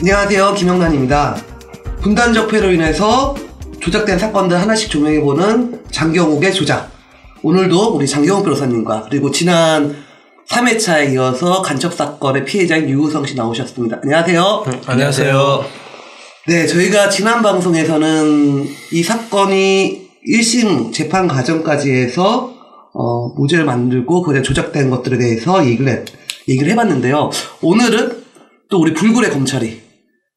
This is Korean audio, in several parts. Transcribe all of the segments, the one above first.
안녕하세요. 김영란입니다. 분단 적폐로 인해서 조작된 사건들 하나씩 조명해보는 장경욱의 조작. 오늘도 우리 장경욱 변호사님과 그리고 지난 3회차에 이어서 간첩 사건의 피해자인 유우성 씨 나오셨습니다. 안녕하세요. 안녕하세요. 네, 저희가 지난 방송에서는 이 사건이 1심 재판 과정까지 해서 어, 모델을 만들고 그에 조작된 것들에 대해서 얘기를, 해, 얘기를 해봤는데요. 오늘은 또 우리 불굴의 검찰이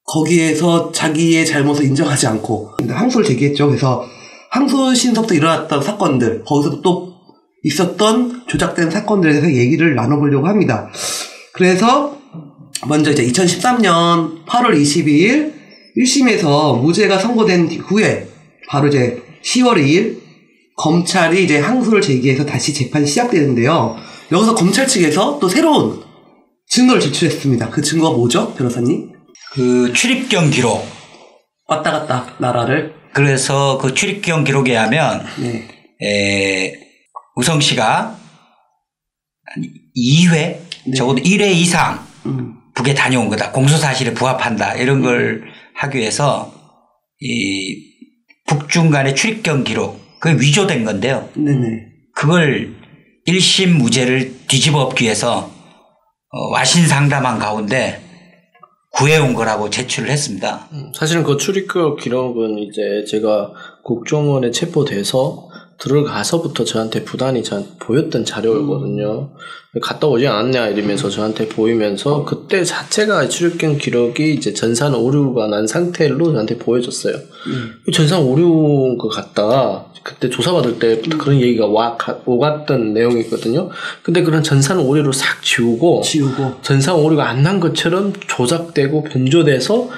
거기에서 자기의 잘못을 인정하지 않고 항소를 제기했죠. 그래서 항소 신속도 일어났던 사건들 거기서 또 있었던 조작된 사건들에 대해서 얘기를 나눠보려고 합니다. 그래서 먼저 이제 2013년 8월 22일 1심에서 무죄가 선고된 후에 바로 이제 10월 2일 검찰이 이제 항소를 제기해서 다시 재판이 시작되는데요. 여기서 검찰 측에서 또 새로운 증거를 제출했습니다. 그 증거가 뭐죠, 변호사님? 그 출입경 기록. 왔다 갔다 나라를. 그래서 그 출입경 기록에 하면 네. 에, 우성 씨가 한 2회 네. 적어도 1회 이상 음. 북에 다녀온 거다. 공소 사실에 부합한다. 이런 걸 하기 위해서 이 북중 간의 출입경 기록 그게 위조된 건데요. 네네. 그걸 1심 무죄를 뒤집어 엎기 위해서 어, 와신 상담한 가운데 구해온 거라고 제출을 했습니다. 사실은 그 출입국 기록은 이제 제가 국정원에 체포돼서 들어가서부터 저한테 부단히 저 보였던 자료거든요. 갔다 오지 않았냐 이러면서 저한테 보이면서 그때 자체가 출입경 기록이 이제 전산 오류가 난 상태로 저한테 보여줬어요. 전산 오류 그 같다. 그때 조사받을 때부터 그런 얘기가 와, 가- 오갔던 내용이거든요. 근데 그런 전산 오류를 싹 지우고 지우고. 전산 오류가 안 난 것처럼 조작되고 변조돼서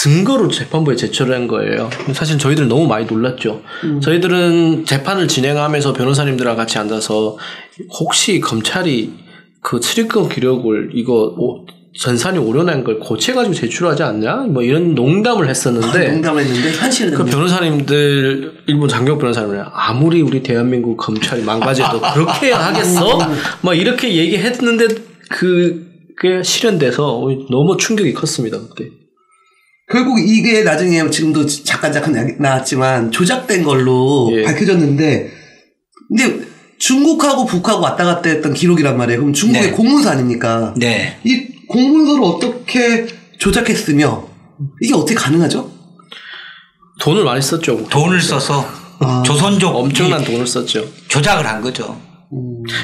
증거로 재판부에 제출한 거예요. 사실 저희들 너무 많이 놀랐죠. 저희들은 재판을 진행하면서 변호사님들과 같이 앉아서 혹시 검찰이 그 출입금 기록을 이거 오- 전산이 오류난 걸 고쳐가지고 제출하지 않냐? 뭐 이런 농담을 했었는데 농담을 했는데 현실은 그 변호사님들 일본 장경 변호사님은 아무리 우리 대한민국 검찰이 망가져도 그렇게 하겠어? 막 이렇게 얘기했는데 그 게 실현돼서 너무 충격이 컸습니다 그때. 결국 이게 나중에 지금도 잠깐 잠깐 나- 나왔지만 조작된 걸로 예. 밝혀졌는데 근데 중국하고 북하고 왔다 갔다 했던 기록이란 말이에요. 그럼 중국의 네. 공문서 아닙니까? 네. 이 공문서를 어떻게 조작했으며 이게 어떻게 가능하죠? 돈을 많이 썼죠. 돈을 써서 아. 조선족 엄청난 돈을 썼죠. 조작을 한 거죠.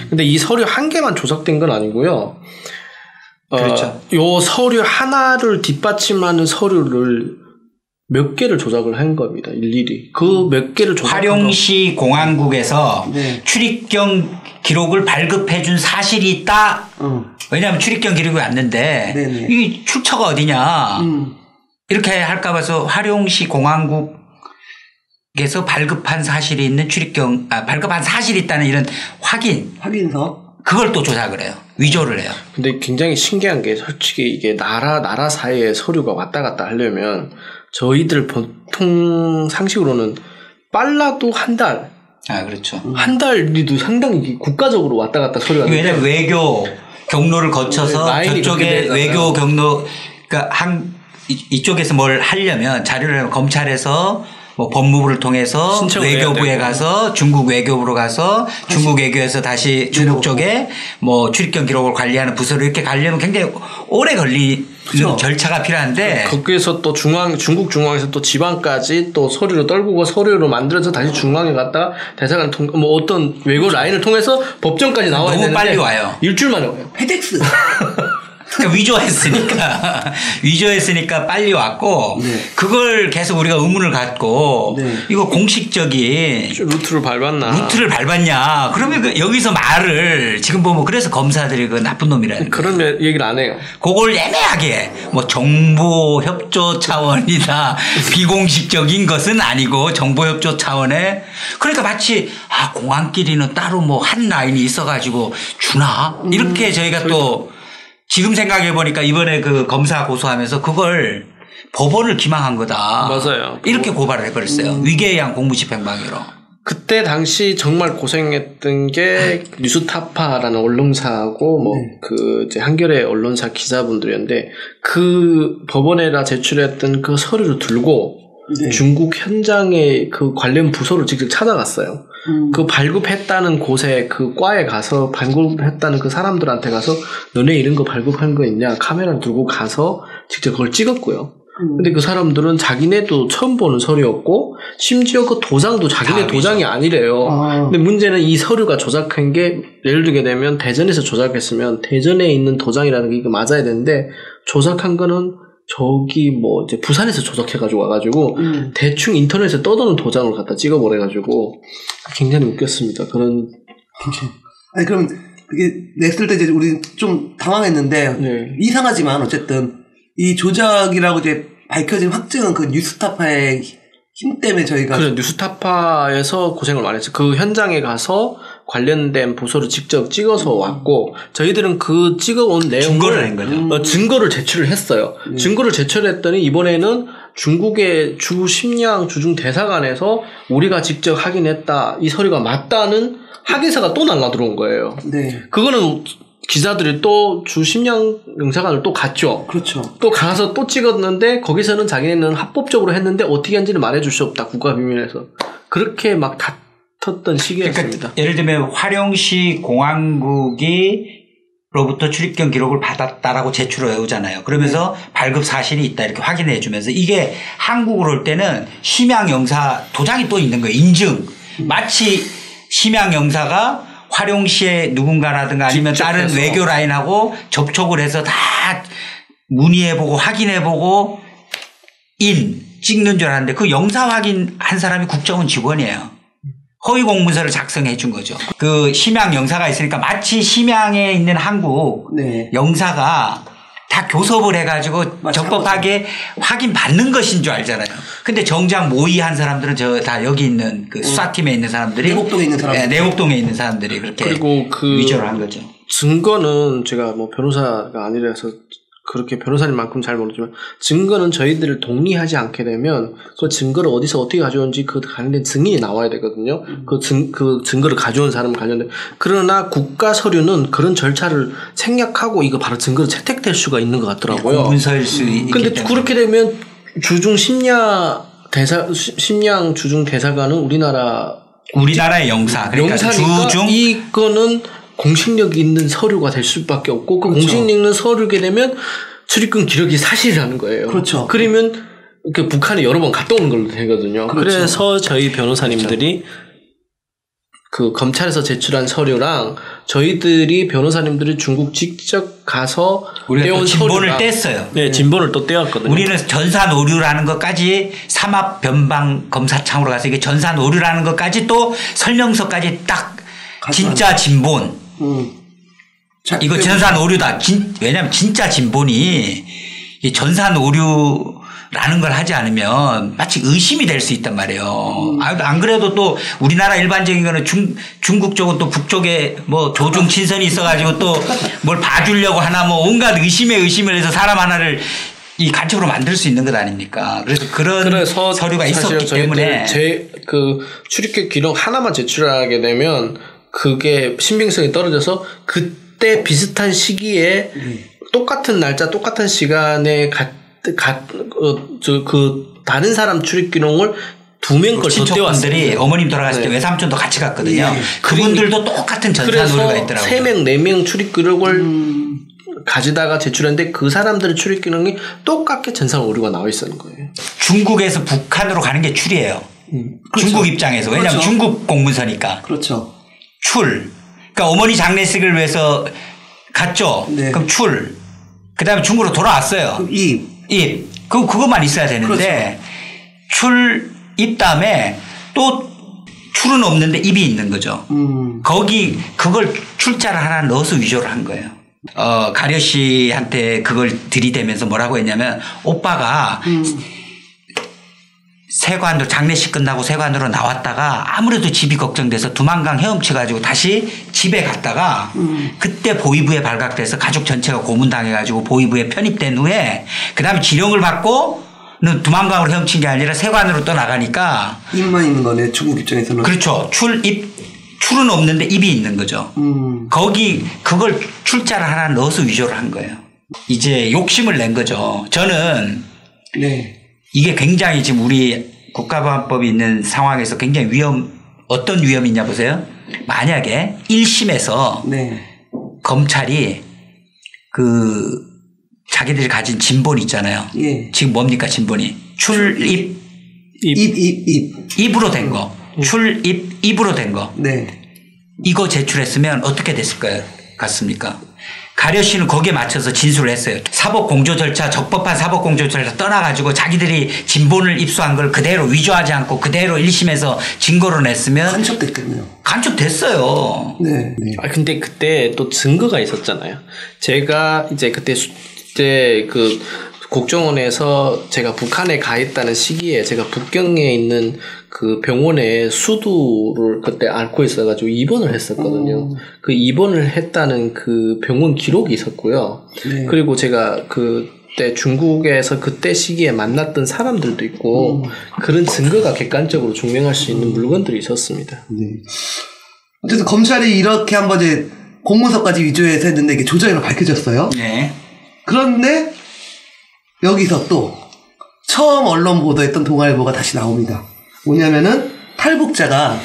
근데 이 서류 한 개만 조작된 건 아니고요. 어, 그렇죠. 요 서류 하나를 뒷받침하는 서류를 몇 개를 조작을 한 겁니다. 일일이. 그 몇 개를 조작한 거. 화룡시 공안국에서 네. 출입경 기록을 발급해 준 사실이 있다. 어. 왜냐하면 출입경 기록이 왔는데 네네. 이 출처가 어디냐 음. 이렇게 할까 봐서 화룡시 공안국에서 발급한 사실이 있는 출입경 아 발급한 사실이 있다는 이런 확인 확인서. 그걸 또 조작을 해요. 위조를 해요. 근데 굉장히 신기한 게 솔직히 이게 나라 나라 사이에 서류가 왔다 갔다 하려면 저희들 보통 상식으로는 빨라도 한 달, 아 그렇죠. 한 달이도 상당히 국가적으로 왔다 갔다 서류가 왜냐면 외교 경로를 거쳐서 네, 저쪽에. 외교 경로 그러니까 한 이- 이쪽에서 뭘 하려면 자료를 검찰에서 뭐 법무부를 통해서 외교부에. 가서 중국 외교부로 가서 중국 외교에서 다시 중국 쪽에 뭐 출입경 기록을 관리하는 부서로 이렇게 가려면 굉장히 오래 걸리는 그죠. 절차가 필요한데 거기에서 또 중앙 중국 중앙에서 또 지방까지 또 서류를 떨구고 서류로 만들어서 다시 중앙에 갔다가 대사관 통 뭐 어떤 외교 라인을 통해서 법정까지 나와야 너무 되는데 빨리 와요. 일주일 만에 와요. 페덱스. 그러니까 위조했으니까 위조했으니까 빨리 왔고 네. 그걸 계속 우리가 의문을 갖고 네. 이거 공식적인 루트를 밟았나? 루트를 밟았냐 그러면 그 여기서 말을 지금 보면 그래서 검사들이 그 나쁜 놈이라는 거 그런 예- 얘기를 안 해요. 그걸 애매하게 뭐 정보 협조 차원이다 비공식적인 것은 아니고 정보 협조 차원에 그러니까 마치 아 공항끼리는 따로 뭐 한 라인이 있어가지고 주나 이렇게 저희가 또 지금 생각해 보니까 이번에 그 검사 고소하면서 그걸 법원을 기망한 거다. 맞아요. 이렇게 고발을 해버렸어요. 위계양 공무집행방해로. 그때 당시 정말 고생했던 게 뉴스타파라는 언론사하고 뭐그 이제 한겨레 언론사 기자분들이었는데 그 법원에다 제출했던 그 서류를 들고 네. 중국 현장에 그 관련 부서를 직접 찾아갔어요. 음. 그 발급했다는 곳에 그 과에 가서 발급했다는 그 사람들한테 가서 너네 이런 거 발급한 거 있냐 카메라 들고 가서 직접 그걸 찍었고요. 음. 근데 그 사람들은 자기네도 처음 보는 서류였고 심지어 그 도장도 자기네 다 도장이 아니래요. 아. 근데 문제는 이 서류가 조작한 게 예를 들게 되면 대전에서 조작했으면 대전에 있는 도장이라는 게 이거 맞아야 되는데 조작한 거는 저기 뭐 이제 부산에서 조작해가지고 와가지고 음. 대충 인터넷에 떠도는 도장을 갖다 찍어버려가지고 굉장히 웃겼습니다. 그런 아니 그럼 그게 냈을 때 이제 우리 좀 당황했는데 네. 이상하지만 어쨌든 이 조작이라고 이제 밝혀진 확증은 그 뉴스타파의 힘 때문에 저희가 그래 뉴스타파에서 고생을 많이 했어요. 그 현장에 가서 관련된 부서를 직접 찍어서 왔고 저희들은 그 찍어온 내용을 증거를 낸 거죠. 음. 어, 증거를 제출을 했어요. 증거를 제출했더니 이번에는 중국의 주 심양 주중 대사관에서 우리가 직접 확인했다 이 서류가 맞다는 확인서가 또 날라 들어온 거예요. 네 그거는 기자들이 또 주 심양 영사관을 또 갔죠. 그렇죠. 또 가서 또 찍었는데 거기서는 자기네는 합법적으로 했는데 어떻게 한지는 말해줄 수 없다 국가 비밀에서 그렇게 막 다 퉜던 시기였습니다. 그러니까 예를 들면 화룡시 공항국이 로부터 출입경 기록을 받았다라고 제출을 해오잖아요. 그러면서 발급 사실이 있다 이렇게 확인해 주면서 이게 한국으로 올 때는 심양 영사 도장이 또 있는 거예요. 인증. 마치 심양 영사가 화룡시에 누군가라든가 아니면 다른. 외교 라인하고 접촉을 해서 다 문의해보고 확인해보고 인 찍는 줄 알았는데 그 영사 확인 한 사람이 국정원 직원이에요. 허위 공문서를 작성해 준 거죠. 그 심양 영사가 있으니까 마치 심양에 있는 한국 네. 영사가 다 교섭을 해가지고 맞아, 적법하게 확인 받는 것인 줄 알잖아요. 근데 정작 모의한 사람들은 저 다 여기 있는 그 수사팀에 있는 사람들이 내곡동에 있는 사람들. 네, 내곡동에 있는 사람들이 그렇게 그리고 그 위조를 한 거죠. 증거는 제가 뭐 변호사가 아니라서 그렇게 변호사님만큼 잘 모르지만 증거는 저희들을 동의하지 않게 되면 그 증거를 어디서 어떻게 가져온지 그 관련된 증인이 나와야 되거든요. 그, 증, 그 증거를 가져온 사람 관련된 그러나 국가 서류는 그런 절차를 생략하고 이거 바로 증거로 채택될 수가 있는 것 같더라고요. 공문서일 수 있기 근데 때문에. 그렇게 되면 주중 심야 대사 시- 심양 주중 대사관은 우리나라 우리나라의 영사 그러니까 영사니까 주중 이거는 공식력 있는 서류가 될 수밖에 없고 그 그렇죠. 공식력 있는 서류게 되면 출입금 기록이 사실이라는 거예요. 그렇죠. 그러면 그 북한에 여러 번 갔다 오는 걸로 되거든요. 그렇죠. 그래서 저희 변호사님들이 그 검찰에서 제출한 서류랑 저희들이 변호사님들이 중국 직접 가서 떼온 진본을 뗐어요. 네, 진본을 또 떼었거든요. 우리는 전산 오류라는 것까지 삼합 변방 검사창으로 가서 이게 전산 오류라는 것까지 또 설명서까지 딱 진짜 진본 음. 자, 이거 그- 전산 오류다. 진, 왜냐면 진짜 진본이 이 전산 오류라는 걸 하지 않으면 마치 의심이 될 수 있단 말이에요. 아, 안 그래도 또 우리나라 일반적인 거는 중, 중국 쪽은 또 북쪽에 뭐 조중 친선이 있어가지고 또 뭘 봐주려고 하나 뭐 온갖 의심에 의심을 해서 사람 하나를 이 간첩으로 만들 수 있는 것 아닙니까? 그래서 그런 그래서 서류가 있었기 때문에 제 그 출입국 기록 하나만 제출하게 되면 그게 신빙성이 떨어져서 그때 비슷한 시기에 똑같은 날짜 똑같은 시간에 갓갓저그 다른 사람 출입 기록을 두명걸더 친척분들이 떼왔어요. 어머님 돌아가실 때 네. 외삼촌도 같이 갔거든요. 예. 그분들도 똑같은 전산 오류가 그래서 있더라고요. 세 명 네 명 출입 기록을 가지다가 제출했는데 그 사람들의 출입 기록이 똑같게 전산 오류가 나와 있었는 거예요. 중국에서 북한으로 가는 게 출이에요. 중국 입장에서. 왜냐하면 그렇죠. 중국 공문서니까. 그렇죠. 출. 그러니까 어머니 장례식을 위해서 갔죠. 네. 그럼 출. 그 다음에 중국으로 돌아왔어요. 이 입. 그, 그것만 있어야 되는데, 출, 입 다음에 또 출은 없는데 입이 있는 거죠. 음. 거기 그걸 출자를 하나 넣어서 위조를 한 거예요. 어, 가려 씨한테 그걸 들이대면서 뭐라고 했냐면 오빠가 세관으로 장례식 끝나고 세관으로 나왔다가 아무래도 집이 걱정돼서 두만강 헤엄쳐 가지고 다시 집에 갔다가 그때 보위부에 발각돼서 가족 전체가 고문당해 가지고 보위부에 편입된 후에 그다음에 지령을 받고 두만강으로 헤엄친 게 아니라 세관으로 떠나가니까 입만 있는 거네 중국 입장에서는. 그렇죠. 출입 출은 없는데 입이 있는 거죠. 음. 거기 그걸 출자를 하나 넣어서 위조를 한 거예요. 이제 욕심을 낸 거죠. 저는 네. 이게 굉장히 지금 우리 국가보안법이 있는 상황에서 굉장히 위험 어떤 위험이 있냐 보세요. 만약에 1심에서 네. 검찰이 그 자기들이 가진 진본 있잖아요. 예. 지금 뭡니까 진본이 출입 입, 입, 입. 입으로 된 거. 출입 입으로 된 거. 네. 이거 제출했으면 어떻게 됐을 거예요? 같습니까? 가려 씨는 거기에 맞춰서 진술을 했어요. 사법 공조 절차, 적법한 사법 공조 절차 떠나가지고 자기들이 진본을 입수한 걸 그대로 위조하지 않고 그대로 1심에서 증거로 냈으면 간첩됐겠네요. 간첩됐어요. 네. 네. 아 근데 그때 또 증거가 있었잖아요. 제가 이제 그때 수, 그때 그 국정원에서 제가 북한에 가 있다는 시기에 제가 북경에 있는 그 병원에 수두를 그때 앓고 있어가지고 입원을 했었거든요. 그 입원을 했다는 그 병원 기록이 있었고요. 네. 그리고 제가 그때 중국에서 그때 시기에 만났던 사람들도 있고 그런 증거가 객관적으로 증명할 수 있는 물건들이 있었습니다. 네. 어쨌든 검찰이 이렇게 한번 이제 공문서까지 위조해서 했는데 이게 조작이라 밝혀졌어요. 네. 그런데 여기서 또 처음 언론 보도했던 동아일보가 다시 나옵니다. 뭐냐면은 탈북자가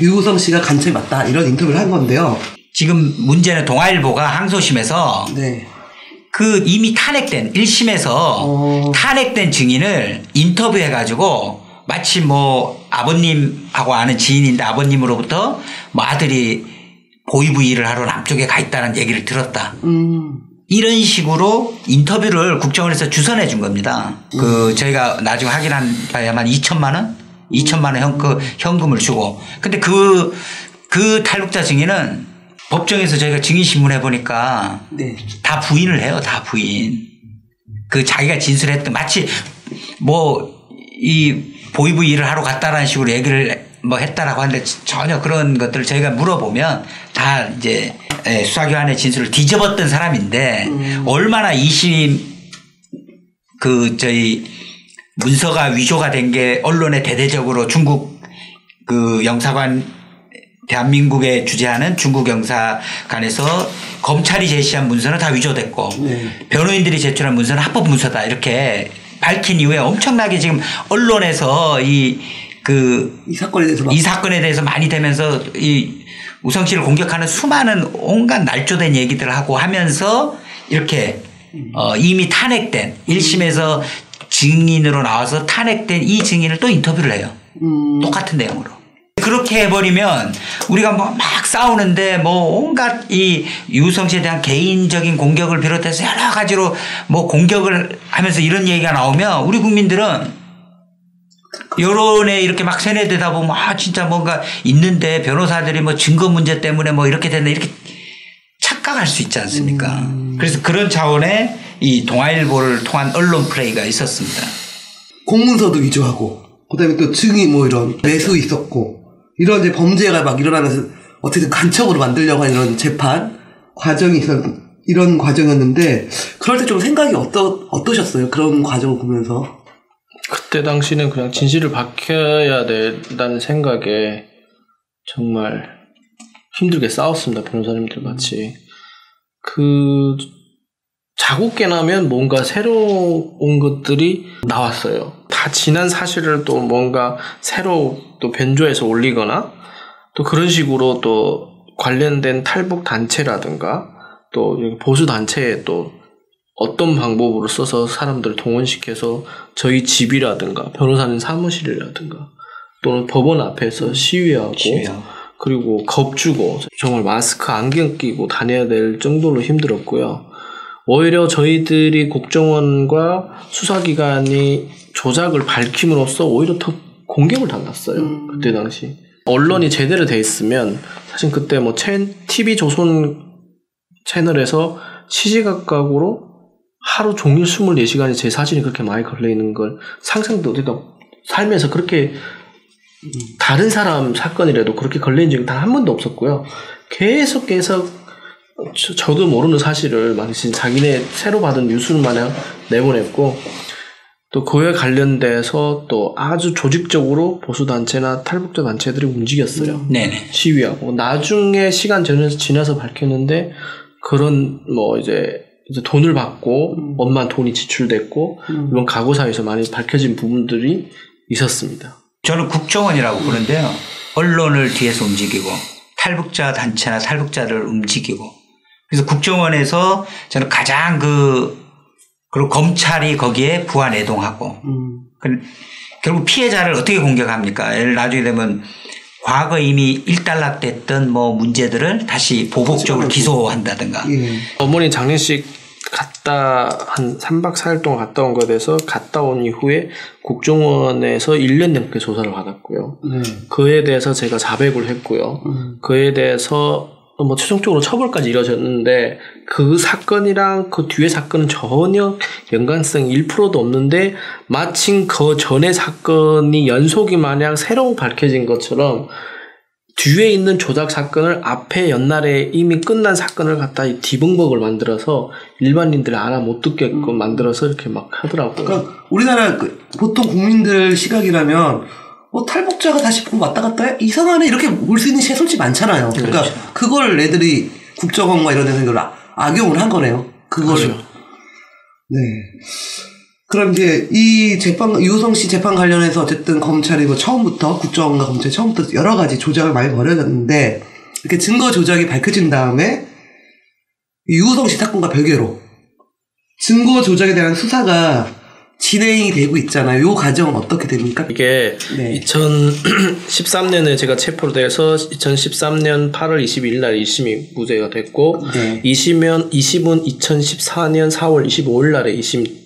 유우성 씨가 간첩이 맞다 이런 인터뷰를 한 건데요. 지금 문제는 동아일보가 항소심에서 네. 그 이미 탄핵된 1심에서 어. 탄핵된 증인을 인터뷰해가지고 마치 뭐 아버님하고 아는 지인인데 아버님으로부터 뭐 아들이 보이부 일을 하러 남쪽에 가 있다는 얘기를 들었다. 음. 이런 식으로 인터뷰를 국정원에서 주선해 준 겁니다. 그 저희가 나중에 확인한 바야만 2천만 원, 2천만 원 현, 그 현금을 주고. 근데 그, 그 탈북자 증인은 법정에서 저희가 증인 신문해 보니까 네. 다 부인을 해요. 다 부인. 그 자기가 진술했던 마치 뭐 이 보이부 일을 하러 갔다라는 식으로 얘기를 뭐 했다라고 하는데 전혀 그런 것들을 저희가 물어보면 다 이제 예, 수사기관의 진술을 뒤집었던 사람인데 얼마나 이심 그 저희 문서가 위조가 된 게 언론에 대대적으로 중국 그 영사관 대한민국에 주재하는 중국 영사관에서 검찰이 제시한 문서는 다 위조됐고 네. 변호인들이 제출한 문서는 합법 문서다 이렇게 밝힌 이후에 엄청나게 지금 언론에서 이 그 이 사건에 대해서 막이 사건에 대해서 많이 되면서 이 우성 씨를 공격하는 수많은 온갖 날조된 얘기들을 하고 하면서 이렇게 어 이미 탄핵된 1심에서 증인으로 나와서 탄핵된 이 증인을 또 인터뷰를 해요. 음. 똑같은 내용으로. 그렇게 해버리면 우리가 뭐 막 싸우는데 뭐 온갖 이 유성 씨에 대한 개인적인 공격을 비롯해서 여러 가지로 뭐 공격을 하면서 이런 얘기가 나오면 우리 국민들은 여론에 이렇게 막 세뇌되다 보면 아 진짜 뭔가 있는데 변호사들이 뭐 증거 문제 때문에 뭐 이렇게 됐네 이렇게 착각할 수 있지 않습니까? 그래서 그런 차원의 이 동아일보를 통한 언론 플레이가 있었습니다. 공문서도 위조하고 그다음에 또 증이 뭐 이런 매수 있었고 이런 이제 범죄가 막 일어나면서 어떻게든 간첩으로 만들려고 하는 이런 재판 과정이 있었 이런 과정이었는데 그럴 때 좀 생각이 어떠 어떠셨어요? 그런 과정을 보면서 그때 당시는 그냥 진실을 밝혀야 된다는 생각에 정말 힘들게 싸웠습니다. 변호사님들 같이. 그, 자고 깨나면 뭔가 새로운 것들이 나왔어요. 다 지난 사실을 또 뭔가 새로 또 변조해서 올리거나 또 그런 식으로 또 관련된 탈북 단체라든가 또 보수 단체에 또 어떤 방법으로 써서 사람들을 동원시켜서 저희 집이라든가 변호사님 사무실이라든가 또는 법원 앞에서 시위하고, 시위하고. 그리고 겁주고 정말 마스크 안경 끼고 다녀야 될 정도로 힘들었고요. 오히려 저희들이 국정원과 수사기관이 조작을 밝힘으로써 오히려 더 공격을 당했어요. 그때 당시. 언론이 제대로 돼 있으면 사실 그때 뭐 채, TV 조선 채널에서 시시각각으로 하루 종일 24시간이 제 사진이 그렇게 많이 걸려 있는 걸 상상도 그러니까 살면서 그렇게 다른 사람 사건이라도 그렇게 걸린 적이 단 한 번도 없었고요. 계속 계속 저, 도 모르는 사실을 막 자기네 새로 받은 뉴스를 마냥 내보냈고 또 그에 관련돼서 또 아주 조직적으로 보수 단체나 탈북자 단체들이 움직였어요. 네네. 시위하고 나중에 시간 지나서 밝혔는데 그런 뭐 이제 이제 돈을 받고 엄만 돈이 지출됐고 이런 가구 사회에서 많이 밝혀진 부분들이 있었습니다. 저는 국정원이라고 부르는데요. 언론을 뒤에서 움직이고 탈북자 단체나 탈북자를 움직이고 그래서 국정원에서 저는 가장 그 그리고 검찰이 거기에 부안 애동하고 음. 그- 결국 피해자를 어떻게 공격합니까? 예를 나중에 되면 과거 이미 일단락됐던 뭐 문제들을 다시 보복적으로 기소한다든가 예. 어머니 장례식 갔다 한 3박 4일 동안 갔다 온 거에 대해서 갔다 온 이후에 국정원에서 1년 넘게 조사를 받았고요. 네. 그에 대해서 제가 자백을 했고요. 음. 그에 대해서 뭐 최종적으로 처벌까지 이뤄졌는데 그 사건이랑 그 뒤에 사건은 전혀 연관성 1%도 없는데 마침 그 전에 사건이 연속이 마냥 새로 밝혀진 것처럼 뒤에 있는 조작 사건을 앞에 옛날에 이미 끝난 사건을 갖다 디벙벅을 만들어서 일반인들이 알아 못 듣게끔 만들어서 이렇게 막 하더라고요. 그러니까 우리나라 그 보통 국민들 시각이라면 뭐 탈북자가 다시 보고 왔다 갔다 해? 이상하네 이렇게 볼 수 있는 시가 솔직히 많잖아요. 그러니까 그걸 애들이 국정원과 이런 데서 이걸 아- 악용을 한 거네요. 그거를. 그렇죠. 네. 그럼 이제 이 재판 유호성 씨 재판 관련해서 어쨌든 검찰이 뭐 처음부터 국정원과 검찰이 처음부터 여러 가지 조작을 많이 벌여졌는데 이렇게 증거 조작이 밝혀진 다음에 이 유호성 씨 사건과 별개로 증거 조작에 대한 수사가 진행이 되고 있잖아요. 요 과정은 어떻게 됩니까? 이게 네. 2013년에 제가 체포로 돼서 2013년 8월 22일 날 1심이 무죄가 됐고 네. 2심은 2심은 2014년 4월 25일 날에 2심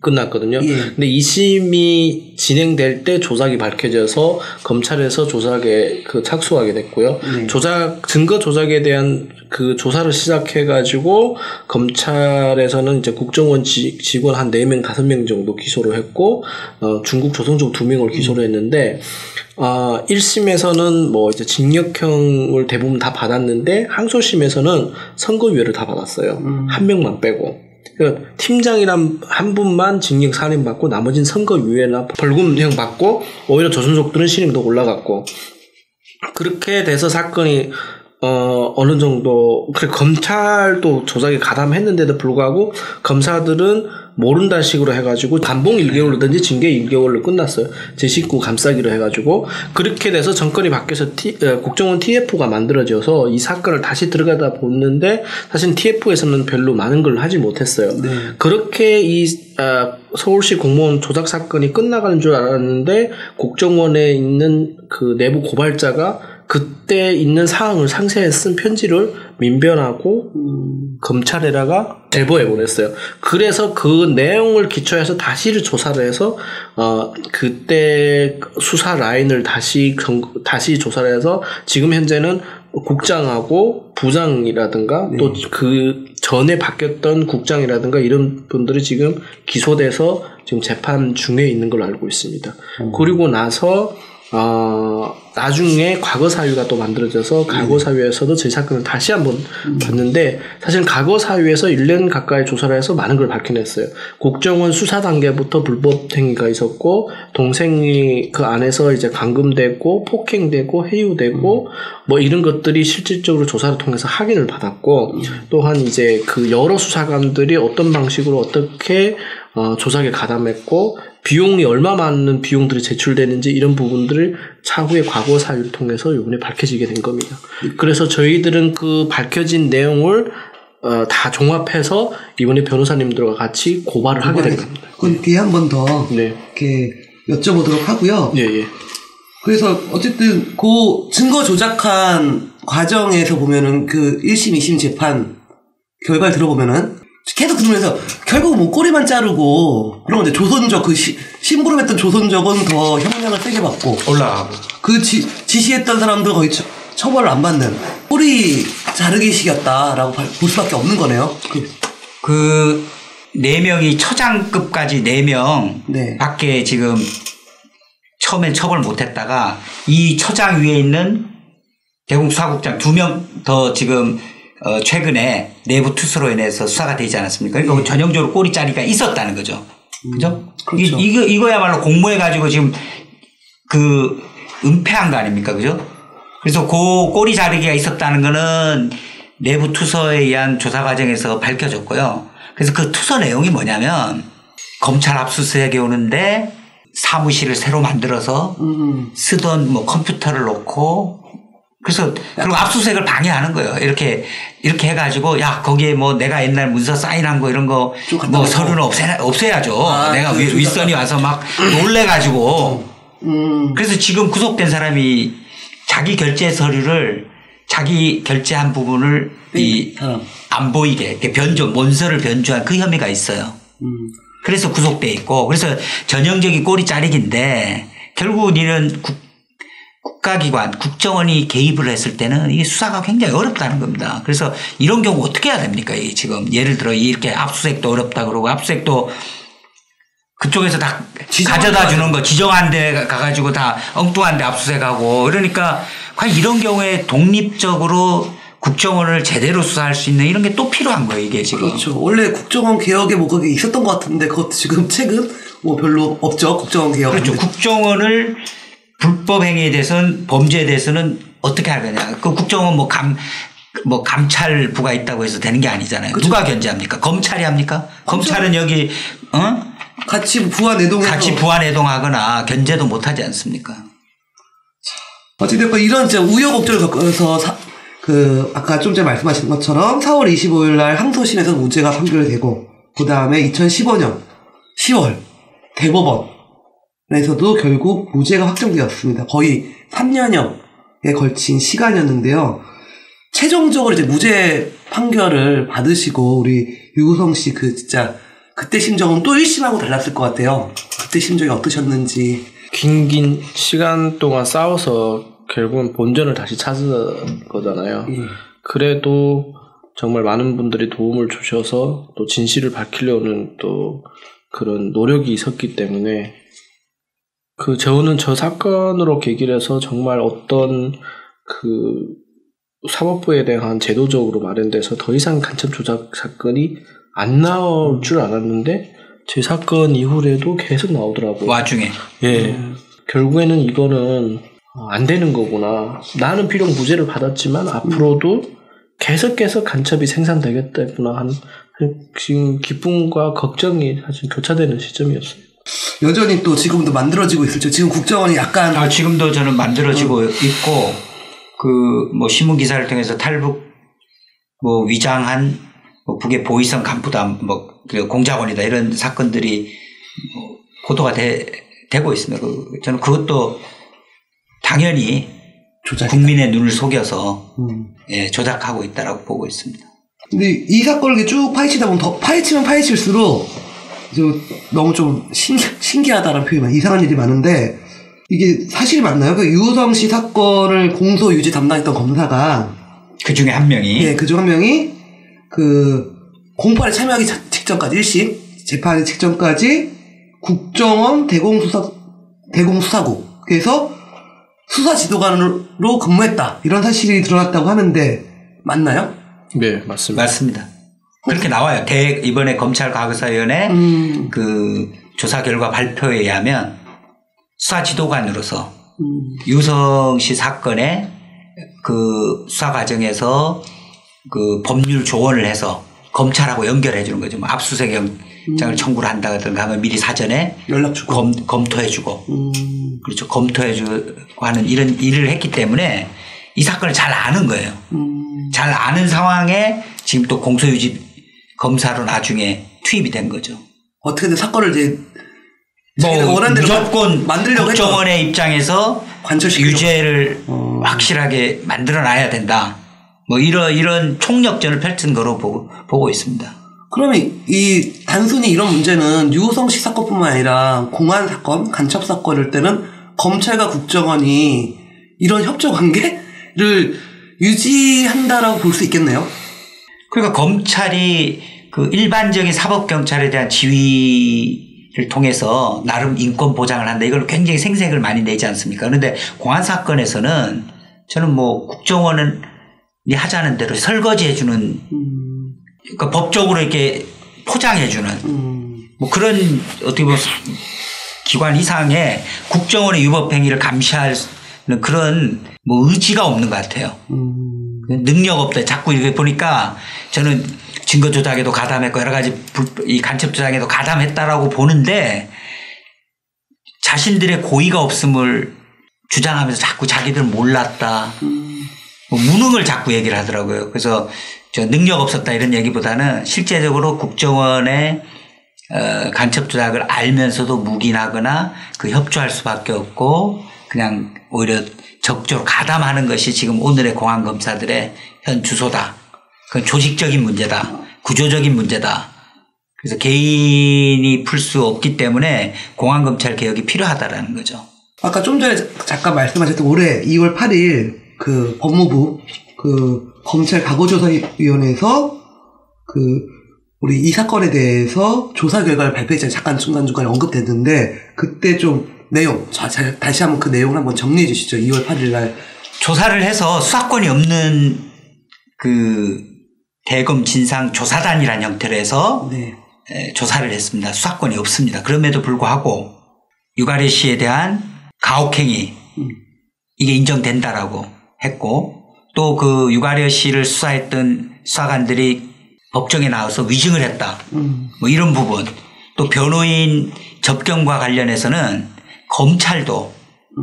끝났거든요. 예. 근데 2심이 진행될 때 조작이 밝혀져서 검찰에서 조작에 그 착수하게 됐고요. 네. 조작 증거 조작에 대한 그 조사를 시작해 가지고 검찰에서는 이제 국정원 지, 직원 한 4명, 5명 정도 기소를 했고 어, 중국 조선족 2명을 기소를 했는데 어, 1심에서는 뭐 이제 징역형을 대부분 다 받았는데 항소심에서는 선고유예를 다 받았어요. 한 명만 빼고. 그 팀장이란 한 분만 징역 살인 받고 나머지는 선거 유예나 벌금형 받고 오히려 조선족들은 신임도 올라갔고. 그렇게 돼서 사건이 어 어느 정도 그래 검찰도 조작에 가담했는데도 불구하고 검사들은 모른다 식으로 해가지고 감봉 1개월이든지 징계 1개월로 끝났어요. 제 식구 감싸기로 해가지고 그렇게 돼서 정권이 바뀌어서 T, 어, 국정원 TF가 만들어져서 이 사건을 다시 들어가다 보는데 사실 TF에서는 별로 많은 걸 하지 못했어요. 그렇게 이 아, 서울시 공무원 조작 사건이 끝나가는 줄 알았는데 국정원에 있는 그 내부 고발자가 그때 있는 사항을 상세히 쓴 편지를 민변하고 검찰에다가 제보해 보냈어요. 그래서 그 내용을 기초해서 다시 조사를 해서 어 그때 수사 라인을 다시 정, 다시 조사를 해서 지금 현재는 국장하고 부장이라든가 또그 전에 바뀌었던 국장이라든가 이런 분들이 지금 기소돼서 지금 재판 중에 있는 걸로 알고 있습니다. 그리고 나서 어, 나중에 과거 사유가 또 만들어져서 과거 사유에서도 제 사건을 다시 한번 봤는데 사실 과거 사유에서 1년 가까이 조사를 해서 많은 걸 밝혀냈어요. 국정원 수사 단계부터 불법 행위가 있었고 동생이 그 안에서 이제 감금되고 폭행되고 해유되고 뭐 이런 것들이 실질적으로 조사를 통해서 확인을 받았고 또한 이제 그 여러 수사관들이 어떤 방식으로 어떻게 어, 조작에 가담했고 비용이 얼마 많은 비용들이 제출되는지 이런 부분들을 차후에 과거 사유를 통해서 이번에 밝혀지게 된 겁니다. 그래서 저희들은 그 밝혀진 내용을 어, 다 종합해서 이번에 변호사님들과 같이 고발을 하게 된 겁니다. 그건 뒤에 한 번더 네. 이렇게 여쭤보도록 하고요. 예, 예. 그래서 어쨌든 그 증거 조작한 과정에서 보면은 그 1심, 2심 재판 결과를 들어보면은 계속 들으면서 결국 뭐 꼬리만 자르고 그런 이제 조선적 그 시, 심부름했던 조선적은 더 형량을 세게 받고 올라가고 그 지, 지시했던 사람들 거의 처, 처벌을 안 받는 꼬리 자르기식이었다라고 볼 수밖에 없는 거네요. 그, 그네 명이 처장급까지 네명 네. 밖에 지금 처음엔 처벌 못했다가 이 처장 위에 있는 대공수사국장 두 명 더 지금 어, 최근에 내부 투수로 인해서 수사가 되지 않았습니까? 그러니까 전형적으로 꼬리자리가 있었다는 거죠. 그죠? 그렇죠. 이, 이거, 이거야말로 공모해 가지고 지금 그 은폐한 거 아닙니까? 그죠? 그래서 그 꼬리 자르기가 있었다는 거는 내부 투서에 의한 조사 과정에서 밝혀졌고요. 그래서 그 투서 내용이 뭐냐면 검찰 압수수색에 오는데 사무실을 새로 만들어서 음. 쓰던 뭐 컴퓨터를 놓고 그래서 그리고 압수수색을 방해하는 거예요. 이렇게 이렇게 해가지고 야 거기에 뭐 내가 옛날 문서 사인한 거 이런 거 뭐. 서류는 없애 없애야죠. 아, 내가 그 위, 조작- 윗선이 와서 막 놀래가지고 음. 그래서 지금 구속된 사람이 자기 결제 서류를 자기 결제한 부분을 이 사람. 안 보이게 이렇게 변조 문서를 변조한 그 혐의가 있어요. 음. 그래서 구속돼 있고 그래서 전형적인 꼬리 자르기인데 결국 니는 국, 국가기관 국정원이 개입을 했을 때는 이게 수사가 굉장히 어렵다는 겁니다. 그래서 이런 경우 어떻게 해야 됩니까? 이 지금 예를 들어 이렇게 압수색도 어렵다 그러고 압수색도 그쪽에서 다 가져다 데 주는 거 지정한 데 가가지고 다 엉뚱한 데 압수색하고 그러니까 과연 이런 경우에 독립적으로 국정원을 제대로 수사할 수 있는 이런 게 또 필요한 거예요 이게 지금. 그렇죠. 원래 국정원 개혁에 뭐 그게 있었던 것 같은데 그것도 지금 최근 뭐 별로 없죠. 국정원 개혁. 그렇죠. 국정원을 불법 행위에 대해서는 범죄에 대해서는 어떻게 할 거냐. 그 국정원 뭐 감, 뭐 감찰부가 있다고 해서 되는 게 아니잖아요. 그렇죠. 누가 견제합니까? 검찰이 합니까? 검찰은 여기, 어? 같이 부하 내동해서 같이 부안 해동하거나 견제도 못 하지 않습니까? 어찌됐건 이런 진짜 우여곡절을 겪어서 사- 그 아까 좀 전에 말씀하신 것처럼 4월 25일 날 항소심에서 무죄가 판결되고 그 다음에 2015년 10월 대법원 에서도 결국 무죄가 확정되었습니다. 거의 3년여에 걸친 시간이었는데요. 최종적으로 이제 무죄 판결을 받으시고 우리 유우성 씨 그 진짜 그때 심정은 또 1심하고 달랐을 것 같아요. 그때 심정이 어떠셨는지. 긴긴 시간 동안 싸워서 결국은 본전을 다시 찾은 거잖아요. 음. 그래도 정말 많은 분들이 도움을 주셔서 또 진실을 밝히려는 또 그런 노력이 있었기 때문에 그 저는 저 사건으로 계기를 해서 정말 어떤 그 사법부에 대한 제도적으로 마련돼서 더 이상 간첩 조작 사건이 안 나올 줄 알았는데 제 사건 이후에도 계속 나오더라고요. 와중에. 예. 결국에는 이거는 어, 안 되는 거구나. 나는 비록 무죄를 받았지만 앞으로도 계속해서 간첩이 생산되겠다구나 하는 지금 기쁨과 걱정이 사실 교차되는 시점이었어요. 여전히 또 지금도 만들어지고 있을죠. 지금 국정원이 약간 아, 지금도 저는 만들어지고 있고, 그, 뭐, 신문 기사를 통해서 탈북, 뭐, 위장한, 뭐, 북의 보위성 간부다, 뭐, 그 공작원이다, 이런 사건들이, 뭐, 보도가 돼, 되고 있습니다. 그, 저는 그것도 당연히 조작. 국민의 눈을 속여서, 음. 예, 조작하고 있다라고 보고 있습니다. 근데 이 사건을 쭉 파헤치다 보면 더 파헤치면 파헤칠수록 좀 너무 좀 신, 신기하다는 표현이 이상한 일이 많은데 이게 사실이 맞나요? 그 유우성 씨 사건을 공소 유지 담당했던 검사가 그 중에 한 명이, 예, 그중 한 명이 그 공판에 참여하기 자- 직전까지 1심 재판 직전까지 국정원 대공수사 대공수사국에서 수사 지도관으로 근무했다 이런 사실이 드러났다고 하는데 맞나요? 네, 맞습니다. 맞습니다. 그렇게 나와요. 대, 이번에 검찰 과거사위원회 음, 그 조사 결과 발표에 의하면 수사 지도관으로서 음. 유성 씨 사건의 그 수사 과정에서 그 법률 조언을 해서 검찰하고 연결해 주는 거죠. 뭐 압수수색 영장을 청구를 한다 하든가 하면 미리 사전에 연락 주고 검, 검토해 주고 음, 그렇죠. 검토해 주고 하는 이런 일을 했기 때문에 이 사건을 잘 아는 거예요. 음. 잘 아는 상황에 지금 또 공소유지 검사로 나중에 투입이 된 거죠. 어떻게든 사건을 이제 뭐 무조건 만들려고 했죠. 국정원의 입장에서 관철시키려고. 유죄를 어. 확실하게 만들어 놔야 된다. 뭐 이런 이런 총력전을 펼친 거로 보고, 보고 있습니다. 그러면 이 단순히 이런 문제는 유호성 씨 사건뿐만 아니라 공안 사건, 간첩 사건일 때는 검찰과 국정원이 이런 협조 관계를 유지한다라고 볼 수 있겠네요. 그러니까 검찰이 그 일반적인 사법 경찰에 대한 지휘를 통해서 나름 인권 보장을 한다. 이걸 굉장히 생색을 많이 내지 않습니까? 그런데 공안 사건에서는 저는 뭐 국정원은 이 하자는 대로 설거지 해주는 음, 그러니까 법적으로 이렇게 포장해주는 음, 뭐 그런 어떻게 보면 기관 이상의 국정원의 위법 행위를 감시하는 그런 뭐 의지가 없는 것 같아요. 음, 능력 없다. 자꾸 이렇게 보니까 저는 증거 조작에도 가담했고 여러 가지 불- 이 간첩 조작에도 가담했다라고 보는데 자신들의 고의가 없음을 주장하면서 자꾸 자기들 몰랐다. 뭐 무능을 자꾸 얘기를 하더라고요. 그래서 저 능력 없었다 이런 얘기보다는 실제적으로 국정원의 어, 간첩 조작을 알면서도 묵인하거나 그 협조할 수밖에 없고 그냥 오히려 적극적으로 가담하는 것이 지금 오늘의 공안 검사들의 현 주소다. 그건 조직적인 문제다. 구조적인 문제다. 그래서 개인이 풀 수 없기 때문에 공안 검찰 개혁이 필요하다라는 거죠. 아까 좀 전에 잠깐 말씀하셨던 올해 2월 8일 그 법무부 그 검찰 과거조사위원회에서 그 우리 이 사건에 대해서 조사 결과를 발표했잖아요. 잠깐 중간중간에 언급됐는데 그때 좀 내용 자, 자, 다시 한번 그 내용을 한번 정리해 주시죠. 2월 8일 날 조사를 해서 수사권이 없는 그 대검 진상 조사단이라는 형태로 해서 네. 에, 조사를 했습니다. 수사권이 없습니다. 그럼에도 불구하고 유가래 씨에 대한 가혹행위 이게 인정된다라고 했고 또 그 유가래 씨를 수사했던 수사관들이 법정에 나와서 위증을 했다. 음. 뭐 이런 부분 또 변호인 접견과 관련해서는 검찰도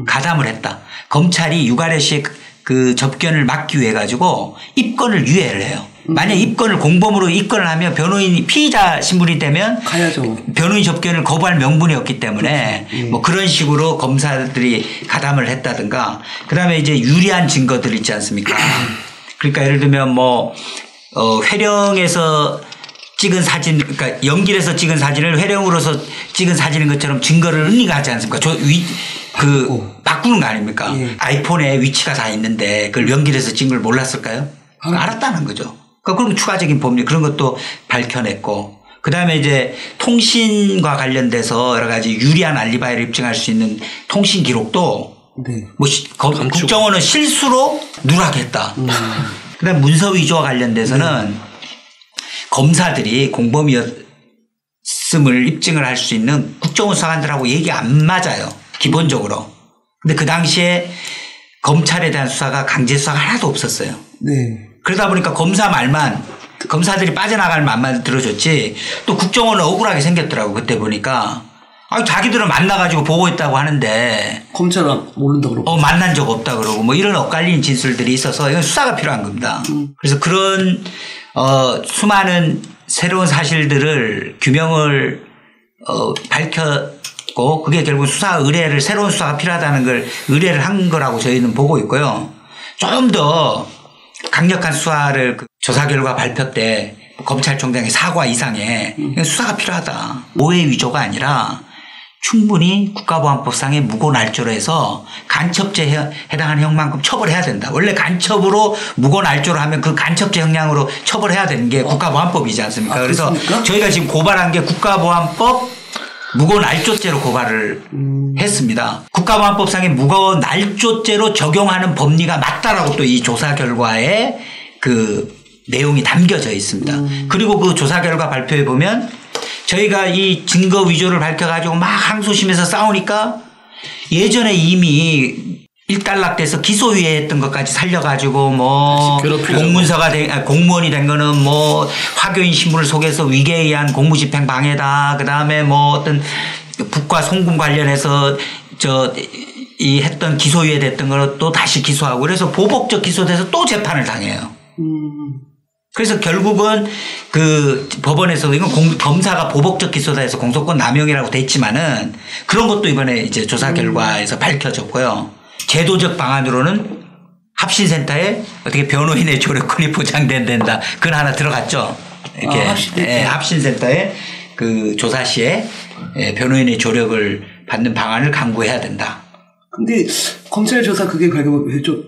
가담을 했다. 검찰이 유가래 씨의 그- 그 접견을 막기 위해 가지고 입건을 유예를 해요. 만약 입건을 공범으로 입건을 하면 변호인이 피의자 신분이 되면 가야죠. 변호인 접견을 거부할 명분이 없기 때문에 예. 뭐 그런 식으로 검사들이 가담을 했다든가 그다음에 이제 유리한 증거들 있지 않습니까? 그러니까 예를 들면 뭐 어, 회령에서 찍은 사진, 그러니까 연길에서 찍은 사진을 회령으로서 찍은 사진인 것처럼 증거를 은닉하지 않습니까? 저 위, 그, 바꾸고. 바꾸는 거 아닙니까? 예. 아이폰에 위치가 다 있는데 그걸 연길에서 찍은 걸 몰랐을까요? 알았- 알았다는 거죠. 그러니까 그럼 추가적인 법률 그런 것도 밝혀냈고 그 다음에 이제 통신과 관련돼서 여러 가지 유리한 알리바이를 입증할 수 있는 통신 기록도 네. 뭐 시- 거-. 국정원은 실수로 누락했다. 그다음 문서 위조와 관련돼서는 검사들이 공범이었음을 입증을 할 수 있는 국정원 수사관들하고 얘기 안 맞아요. 기본적으로. 근데 그 당시에 검찰에 대한 수사가 강제 수사가 하나도 없었어요. 네. 그러다 보니까 검사 말만 검사들이 빠져나갈 말만 들어줬지 또 국정원은 억울하게 생겼더라고 그때 보니까 아 자기들은 만나가지고 보고 있다고 하는데 검찰은 모른다 그러고. 어 만난 적 없다 그러고 뭐 이런 엇갈린 진술들이 있어서 이건 수사가 필요한 겁니다. 그래서 그런 어 수많은 새로운 사실들을 규명을 어 밝혔고 그게 결국 수사 의뢰를 새로운 수사가 필요하다는 걸 의뢰를 한 거라고 저희는 보고 있고요. 좀더 강력한 수사를 그 조사 결과 발표 때 검찰총장의 사과 이상의 이건 수사가 필요하다. 오해 위조가 아니라 충분히 국가보안법상의 무고날조로 해서 간첩죄에 해- 해당하는 형만큼 처벌해야 된다. 원래 간첩으로 무고날조로 하면 그 간첩죄 형량으로 처벌해야 되는 게 국가보안법이지 않습니까? 아, 그래서? 저희가 지금 고발한 게 국가보안법 무고날조죄로 고발을 음. 했습니다. 국가보안법상의 무고날조죄로 적용하는 법리가 맞다라고 또 이 조사 결과에 그 내용이 담겨져 있습니다. 음. 그리고 그 조사 결과 발표에 보면 저희가 이 증거 위조를 밝혀가지고 막 항소심에서 싸우니까 예전에 이미 일단락돼서 기소유예했던 것까지 살려가지고 뭐. 공문서가 된 아, 공무원이 된 거는 뭐 화교인 신분을 속여서 위계에 의한 공무집행 방해다 그 다음에 뭐 어떤 북과 송금 관련해서 저 이 했던 기소유예 됐던 거를 또 다시 기소하고 그래서 보복적 기소돼서 또 재판을 당해요. 음. 그래서 결국은 그 법원에서 이건 공- 검사가 보복적 기소다 해서 공소권 남용이라고 돼 있지만은 그런 것도 이번에 이제 조사 결과에서 밝혀졌고요. 제도적 방안으로는 합신센터에 어떻게 변호인의 조력권이 보장된다. 그건 하나 들어갔죠. 이렇게 아, 합신센터. 예, 합신센터에 그 조사 시에 예, 변호인의 조력을 받는 방안을 강구해야 된다. 근데 검찰 조사 그게 결국 좀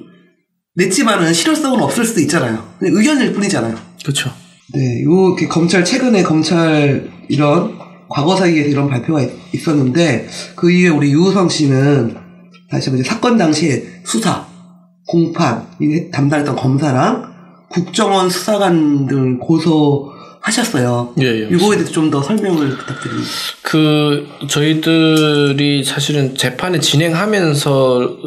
냈지만은 실효성은 없을 수도 있잖아요. 의견일 뿐이잖아요. 그렇죠. 네, 요 이렇게 검찰 최근에 검찰 이런 과거 사이에서 이런 발표가 있- 있었는데 그 이후에 우리 유우성 씨는 다시 한번 사건 당시에 수사, 공판 이 담당했던 검사랑 국정원 수사관들 고소한 하셨어요. 예, 예. 이거에 대해서 좀 더 설명을 부탁드립니다. 그 저희들이 사실은 재판을 진행하면서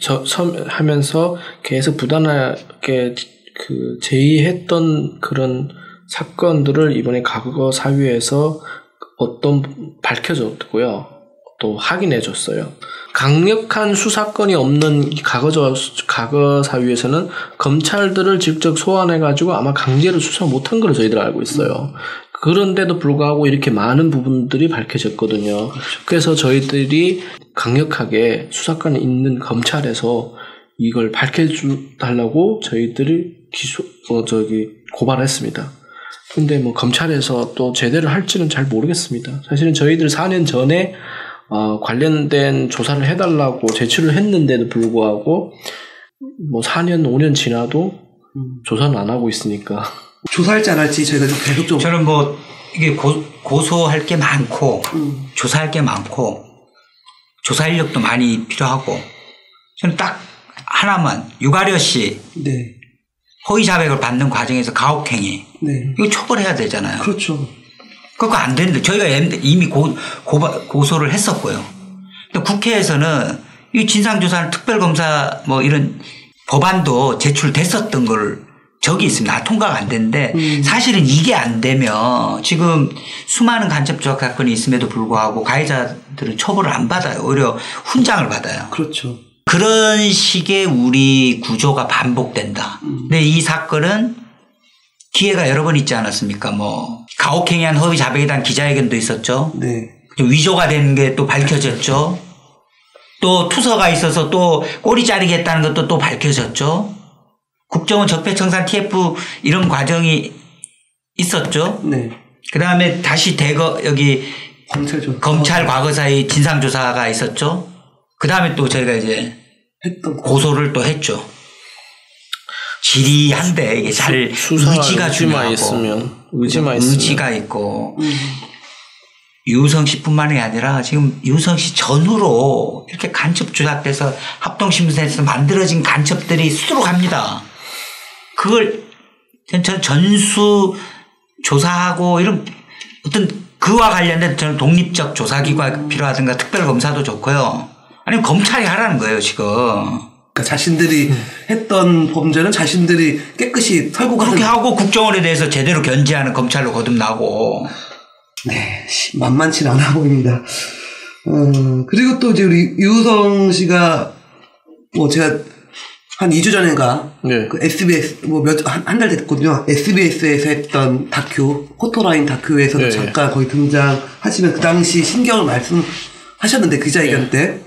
저, 하면서 계속 부단하게 그 제의했던 그런 사건들을 이번에 과거 사유에서 어떤 밝혀졌고요. 또 확인해 줬어요. 강력한 수사권이 없는 이 과거 저 과거 사유에서는 검찰들을 직접 소환해 가지고 아마 강제로 수사 못한 걸로 저희들 알고 있어요. 그런데도 불구하고 이렇게 많은 부분들이 밝혀졌거든요. 그래서 저희들이 강력하게 수사권이 있는 검찰에서 이걸 밝혀달라고 저희들이 기소, 어, 저기, 고발했습니다. 근데 뭐 검찰에서 또 제대로 할지는 잘 모르겠습니다. 사실은 저희들 4년 전에 어, 관련된 조사를 해달라고 제출을 했는데도 불구하고 뭐 4년, 5년 지나도 조사는 안 하고 있으니까. 조사할지 안 할지 저희가 좀 계속 좀 저는 뭐 이게 고, 고소할 게 많고 음. 조사할 게 많고 조사 인력도 많이 필요하고 저는 딱 하나만 유가려 씨 네. 허위 자백을 받는 과정에서 가혹행위 네. 이거 처벌해야 되잖아요. 그렇죠. 그거 안 되는데 저희가 이미 고, 고바, 고소를 했었고요. 근데 국회에서는 이 진상조사는 특별검사 뭐 이런 법안도 제출됐었던 걸 적이 있습니다. 다 통과가 안 됐는데 사실은 이게 안 되면 지금 수많은 간첩 조작 사건이 있음에도 불구하고 가해자들은 처벌을 안 받아요. 오히려 훈장을 받아요. 그렇죠. 그런 식의 우리 구조가 반복된다. 근데 이 사건은 기회가 여러 번 있지 않았습니까? 뭐 가혹행위한 허위 자백에 대한 기자회견도 있었죠. 네. 좀 위조가 된 게 또 밝혀졌죠. 또 투서가 있어서 또 꼬리 자르겠다는 것도 또 밝혀졌죠. 국정원 적폐청산 TF 이런 과정이 있었죠. 네. 그 다음에 다시 대거 여기 검찰 조 검찰 과거사의 진상조사가 있었죠. 그 다음에 또 저희가 이제. 고소를 또 했죠. 지리한데 이게 잘 수사 의지가 중요하고 있으면 의지만 있으면 의지가 있고 유성 씨뿐만이 아니라 지금 유성 씨 전후로 이렇게 간첩 조작돼서 합동신문사에서 만들어진 간첩들이 수두룩합니다. 그걸 전- 전 전수 조사하고 이런 어떤 그와 관련된 저는 독립적 조사기관 필요하든가 특별검사도 좋고요. 아니면 검찰이 하라는 거예요 지금. 그러니까 자신들이 했던 범죄는 자신들이 깨끗이 털고 그렇게 하고 국정원에 대해서 제대로 견제하는 검찰로 거듭나고 네, 시- 만만치 않아 보입니다. 어, 그리고 또 이제 우리 유성 씨가 뭐 제가 한 2주 전인가 네. 그 SBS 뭐몇한한달 됐거든요. SBS에서 했던 다큐 포토라인 다큐에서도 네. 잠깐 거의 등장하시면 그 당시 신경을 말씀하셨는데 기자회견 때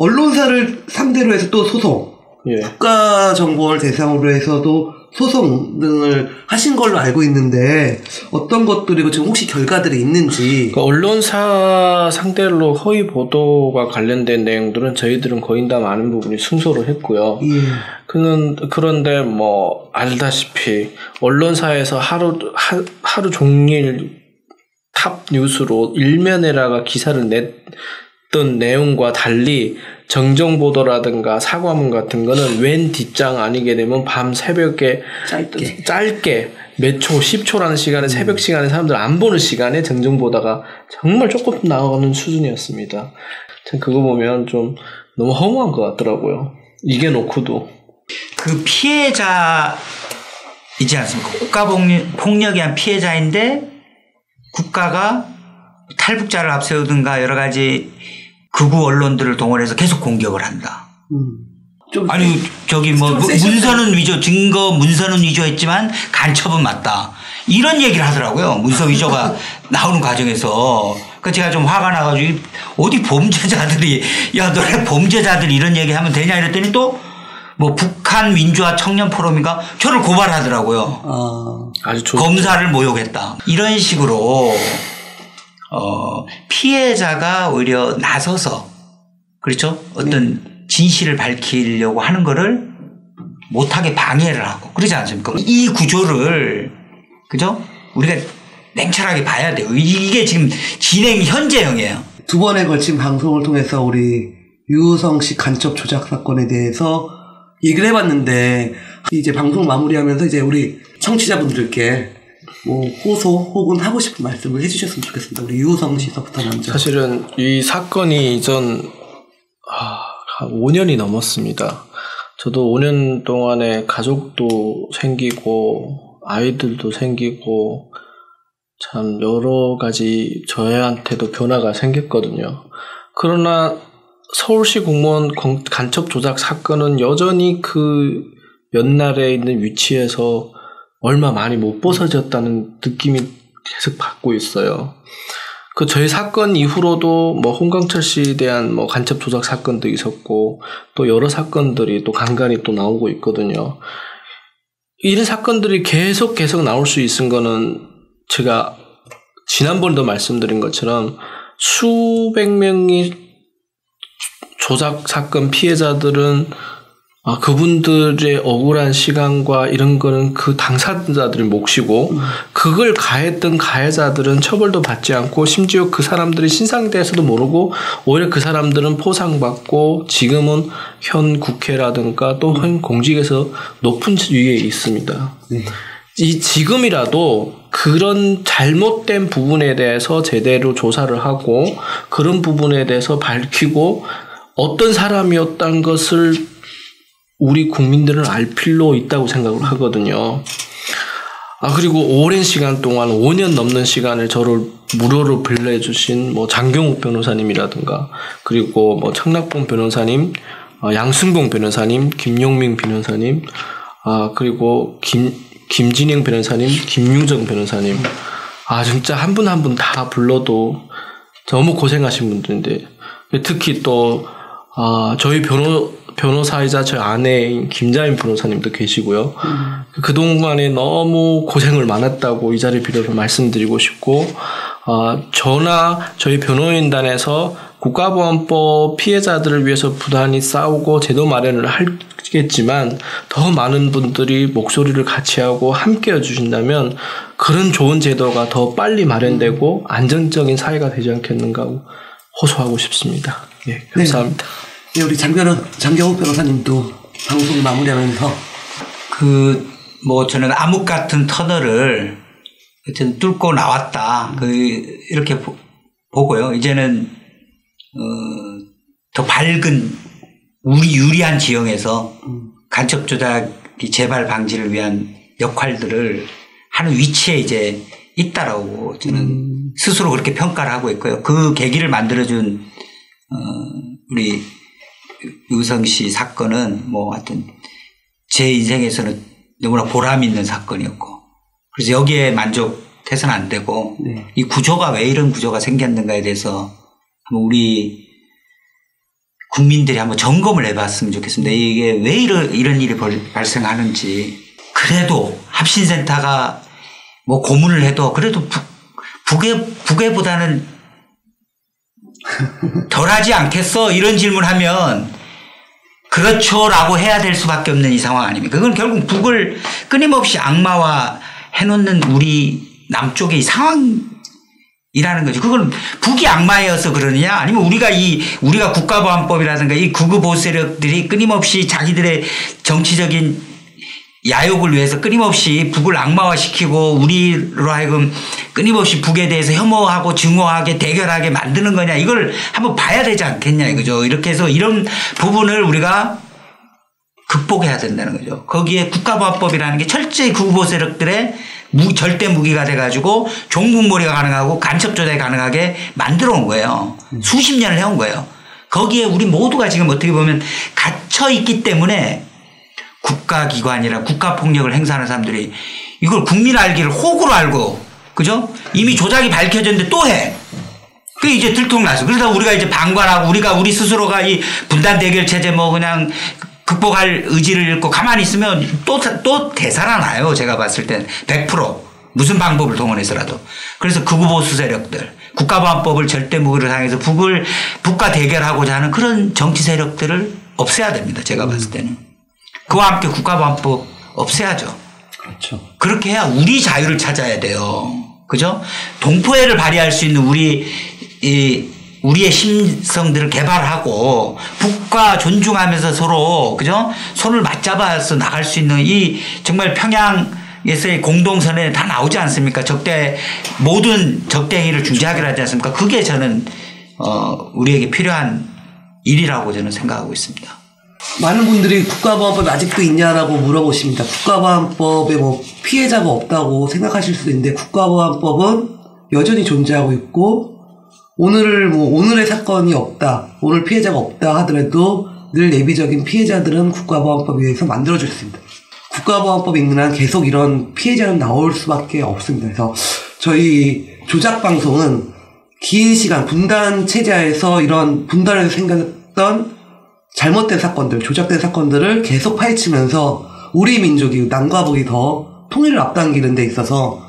언론사를 상대로 해서 또 소송 예. 국가 정보원을 대상으로 해서도 소송 등을 하신 걸로 알고 있는데 어떤 것들이고 지금 혹시 결과들이 있는지 그 언론사 상대로 허위 보도가 관련된 내용들은 저희들은 거의 다 많은 부분이 승소를 했고요. 예. 그는 그런데 뭐 알다시피 언론사에서 하루 하, 하루 종일 탑 뉴스로 일면에다가 기사를 냈던 내용과 달리 정정 보도라든가 사과문 같은 거는 맨 뒷장 아니게 되면 밤 새벽에 짧게. 짧게 몇 초, 10초라는 시간에 새벽 시간에 사람들 안 보는 시간에 정정 보다가 정말 조금 나오는 수준이었습니다. 참 그거 보면 좀 너무 허무한 것 같더라고요. 이게 놓고도. 그 피해자이지 않습니까? 국가 폭력, 폭력에 한 피해자인데 국가가 탈북자를 앞세우든가 여러 가지 극우 언론들을 동원해서 계속 공격을 한다. 음. 좀 아니 저기 뭐 문-. 문서는 위조 증거 문서는 위조했지만 간첩은 맞다. 이런 얘기를 하더라고요. 문서 위조가 나오는 과정에서. 그 제가 좀 화가 나가지고 이- 어디 범죄자들이 야 너네 범죄자들이 이런 얘기하면 되냐 이랬더니 또 뭐 북한 민주화 청년 포럼인가? 저를 고발하더라고요. 아, 아주 좋 검사를 모욕했다. 이런 식으로 어 피해자가 오히려 나서서 그렇죠? 어떤 진실을 밝히려고 하는 거를 못하게 방해를 하고 그러지 않습니까? 이 구조를 그죠? 우리가 냉철하게 봐야 돼요. 이게 지금 진행 현재형이에요. 두 번에 걸친 방송을 통해서 우리 유성 씨 간첩 조작 사건에 대해서 얘기를 해봤는데 이제 방송 마무리하면서 이제 우리 청취자분들께 뭐 호소 혹은 하고 싶은 말씀을 해주셨으면 좋겠습니다. 우리 유호성 씨서부터 먼저. 사실은 이 사건이 이전 아, 한 5년이 넘었습니다. 저도 5년 동안에 가족도 생기고 아이들도 생기고 참 여러 가지 저희한테도 변화가 생겼거든요. 그러나 서울시 공무원 간첩 조작 사건은 여전히 그 연날에 있는 위치에서 얼마 많이 못 벗어졌다는 느낌이 계속 받고 있어요. 그 저희 사건 이후로도 뭐 홍강철 씨에 대한 뭐 간첩 조작 사건도 있었고 또 여러 사건들이 또 간간히 또 나오고 있거든요. 이런 사건들이 계속 계속 나올 수 있은 거는 제가 지난번에도 말씀드린 것처럼 수백 명이 조작 사건 피해자들은 아, 그분들의 억울한 시간과 이런 거는 그 당사자들의 몫이고, 음. 그걸 가했던 가해자들은 처벌도 받지 않고, 심지어 그 사람들이 신상에 대해서도 모르고, 오히려 그 사람들은 포상받고, 지금은 현 국회라든가 또 현 공직에서 높은 위에 있습니다. 네. 이 지금이라도 그런 잘못된 부분에 대해서 제대로 조사를 하고, 그런 부분에 대해서 밝히고, 어떤 사람이었다는 것을 우리 국민들은 알 필요 있다고 생각을 하거든요. 아, 그리고 오랜 시간 동안 5년 넘는 시간을 저를 무료로 빌려주신 뭐 장경욱 변호사님이라든가 그리고 뭐 청락봉 변호사님, 어, 양승봉 변호사님, 김용민 변호사님, 아, 그리고 김, 김진영 변호사님, 김유정 변호사님. 아, 진짜 한 분 한 분 다 불러도 너무 고생하신 분들인데 특히 또, 아, 저희 변호, 변호사이자 저 아내인 김자인 변호사님도 계시고요. 음. 그동안에 너무 고생을 많았다고 이 자리 빌어서 말씀드리고 싶고, 어, 저나 저희 변호인단에서 국가보안법 피해자들을 위해서 부단히 싸우고 제도 마련을 하겠지만 더 많은 분들이 목소리를 같이 하고 함께 해주신다면 그런 좋은 제도가 더 빨리 마련되고 안정적인 사회가 되지 않겠는가 하고 호소하고 싶습니다. 예, 감사합니다. 네. 네, 우리 장변호, 장경욱 변호사님도 방송 마무리하면서 그, 뭐, 저는 암흑 같은 터널을 어쨌든 뚫고 나왔다. 그, 이렇게 보, 고요 이제는, 어, 더 밝은, 우리 유리한 지형에서 간첩 조작이 재발 방지를 위한 역할들을 하는 위치에 이제 있다라고 저는 음. 스스로 그렇게 평가를 하고 있고요. 그 계기를 만들어준, 어, 우리 유성 씨 사건은 뭐 하여튼 제 인생에서는 너무나 보람 있는 사건이었고 그래서 여기에 만족해서는 안 되고 네. 이 구조가 왜 이런 구조가 생겼는가에 대해서 한번 우리 국민들이 한번 점검을 해봤으면 좋겠습니다. 이게 왜 이런, 이런 일이 발생하는지 그래도 합신센터가 뭐 고문을 해도 그래도 북, 북에, 북에보다는 덜하지 않겠어? 이런 질문하면 그렇죠라고 해야 될 수밖에 없는 이 상황 아닙니까? 그건 결국 북을 끊임없이 악마화 해놓는 우리 남쪽의 이 상황이라는 거죠. 그건 북이 악마여서 그러느냐? 아니면 우리가 이, 우리가 국가보안법이라든가 이 극우 보수 세력들이 끊임없이 자기들의 정치적인 야욕을 위해서 끊임없이 북을 악마화시키고 우리로 하여금 끊임없이 북에 대해서 혐오하고 증오하게 대결하게 만드는 거냐 이걸 한번 봐야 되지 않겠냐 이거죠. 이렇게 해서 이런 부분을 우리가 극복해야 된다는 거죠. 거기에 국가보안법이라는 게 철저히 구보 세력들의 무, 절대 무기가 돼가지고 종북몰이가 가능하고 간첩 조작이 가능하게 만들어 온 거예요. 수십 년을 해온 거예요. 거기에 우리 모두가 지금 어떻게 보면 갇혀 있기 때문에 국가기관이나 국가폭력을 행사하는 사람들이 이걸 국민 알기를 호구로 알고 그죠? 이미 조작이 밝혀졌는데 또 해. 그게 이제 들통나서. 그러다 우리가 이제 방관하고 우리가 우리 스스로가 이 분단 대결 체제 뭐 그냥 극복할 의지를 잃고 가만히 있으면 또, 또 되살아나요. 제가 봤을 땐 100%. 무슨 방법을 동원해서라도. 그래서 극우 보수 세력들, 국가보안법을 절대 무기로 사용해서 북을, 북과 대결하고자 하는 그런 정치 세력들을 없애야 됩니다. 제가 봤을 때는. 그와 함께 국가보안법 없애야죠. 그렇죠. 그렇게 해야 우리 자유를 찾아야 돼요. 그죠? 동포애를 발휘할 수 있는 우리, 이, 우리의 심성들을 개발하고 북과 존중하면서 서로, 그죠? 손을 맞잡아서 나갈 수 있는 이 정말 평양 에서의 공동선언에 다 나오지 않습니까? 적대 모든 적대 행위를 중지하기로 하지 않습니까? 그게 저는 어, 우리에게 필요한 일이라고 저는 생각하고 있습니다. 많은 분들이 국가보안법이 아직도 있냐라고 물어보십니다. 국가보안법에 뭐 피해자가 없다고 생각하실 수도 있는데 국가보안법은 여전히 존재하고 있고 오늘 뭐 오늘의 사건이 없다, 오늘 피해자가 없다 하더라도 늘 예비적인 피해자들은 국가보안법에 의해서 만들어져 있습니다. 국가보안법이 있는 한 계속 이런 피해자는 나올 수밖에 없습니다. 그래서 저희 조작 방송은 긴 시간 분단 체제에서 이런 분단에서 생겼던 잘못된 사건들, 조작된 사건들을 계속 파헤치면서 우리 민족이 남과 북이 더 통일을 앞당기는 데 있어서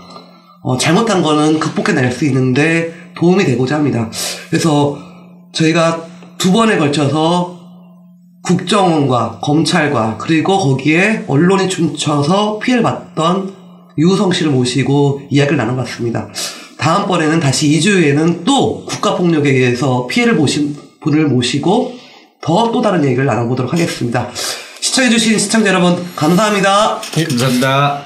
어, 잘못한 거는 극복해낼 수 있는데 도움이 되고자 합니다. 그래서 저희가 두 번에 걸쳐서 국정원과 검찰과 그리고 거기에 언론이 춤춰서 피해를 봤던 유우성 씨를 모시고 이야기를 나눠봤습니다. 다음번에는 다시 2주 후에는 또 국가폭력에 의해서 피해를 보신 분을 모시고 더 또 다른 얘기를 나눠보도록 하겠습니다. 시청해주신 시청자 여러분, 감사합니다. 감사합니다.